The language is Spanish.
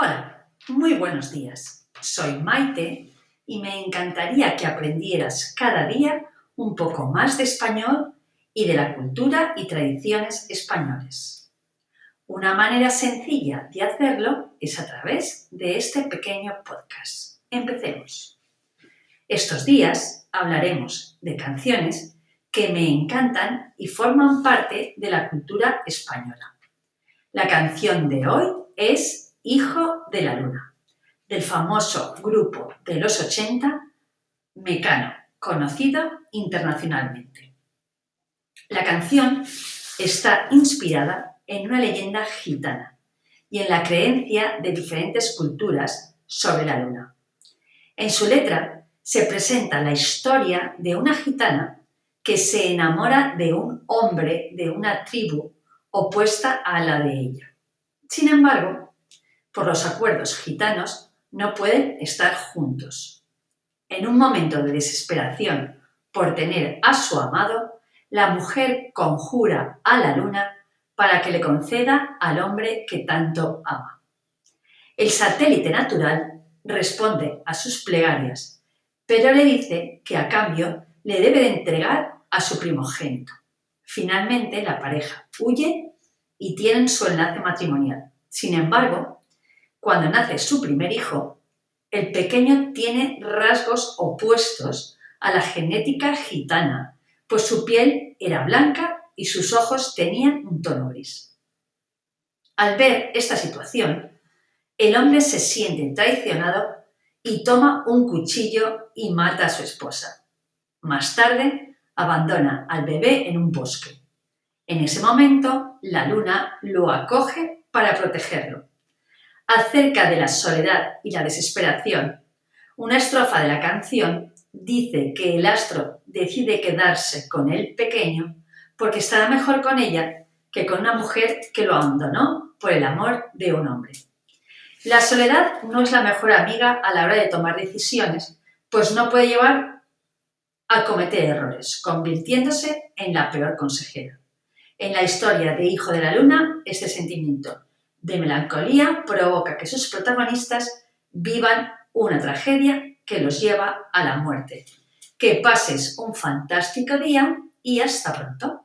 Hola, muy buenos días. Soy Maite y me encantaría que aprendieras cada día un poco más de español y de la cultura y tradiciones españoles. Una manera sencilla de hacerlo es a través de este pequeño podcast. Empecemos. Estos días hablaremos de canciones que me encantan y forman parte de la cultura española. La canción de hoy es Hijo de la Luna, del famoso grupo de los 80 Mecano, conocido internacionalmente. La canción está inspirada en una leyenda gitana y en la creencia de diferentes culturas sobre la luna. En su letra se presenta la historia de una gitana que se enamora de un hombre de una tribu opuesta a la de ella. Sin embargo, por los acuerdos gitanos, no pueden estar juntos. En un momento de desesperación por tener a su amado, la mujer conjura a la luna para que le conceda al hombre que tanto ama. El satélite natural responde a sus plegarias, pero le dice que a cambio le debe de entregar a su primogénito. Finalmente la pareja huye y tienen su enlace matrimonial. Sin embargo, cuando nace su primer hijo, el pequeño tiene rasgos opuestos a la genética gitana, pues su piel era blanca y sus ojos tenían un tono gris. Al ver esta situación, el hombre se siente traicionado y toma un cuchillo y mata a su esposa. Más tarde, abandona al bebé en un bosque. En ese momento, la luna lo acoge para protegerlo acerca de la soledad y la desesperación. Una estrofa de la canción dice que el astro decide quedarse con el pequeño porque estará mejor con ella que con una mujer que lo abandonó por el amor de un hombre. La soledad no es la mejor amiga a la hora de tomar decisiones, pues no puede llevar a cometer errores, convirtiéndose en la peor consejera. En la historia de Hijo de la Luna, este sentimiento de melancolía provoca que sus protagonistas vivan una tragedia que los lleva a la muerte. Que pases un fantástico día y hasta pronto.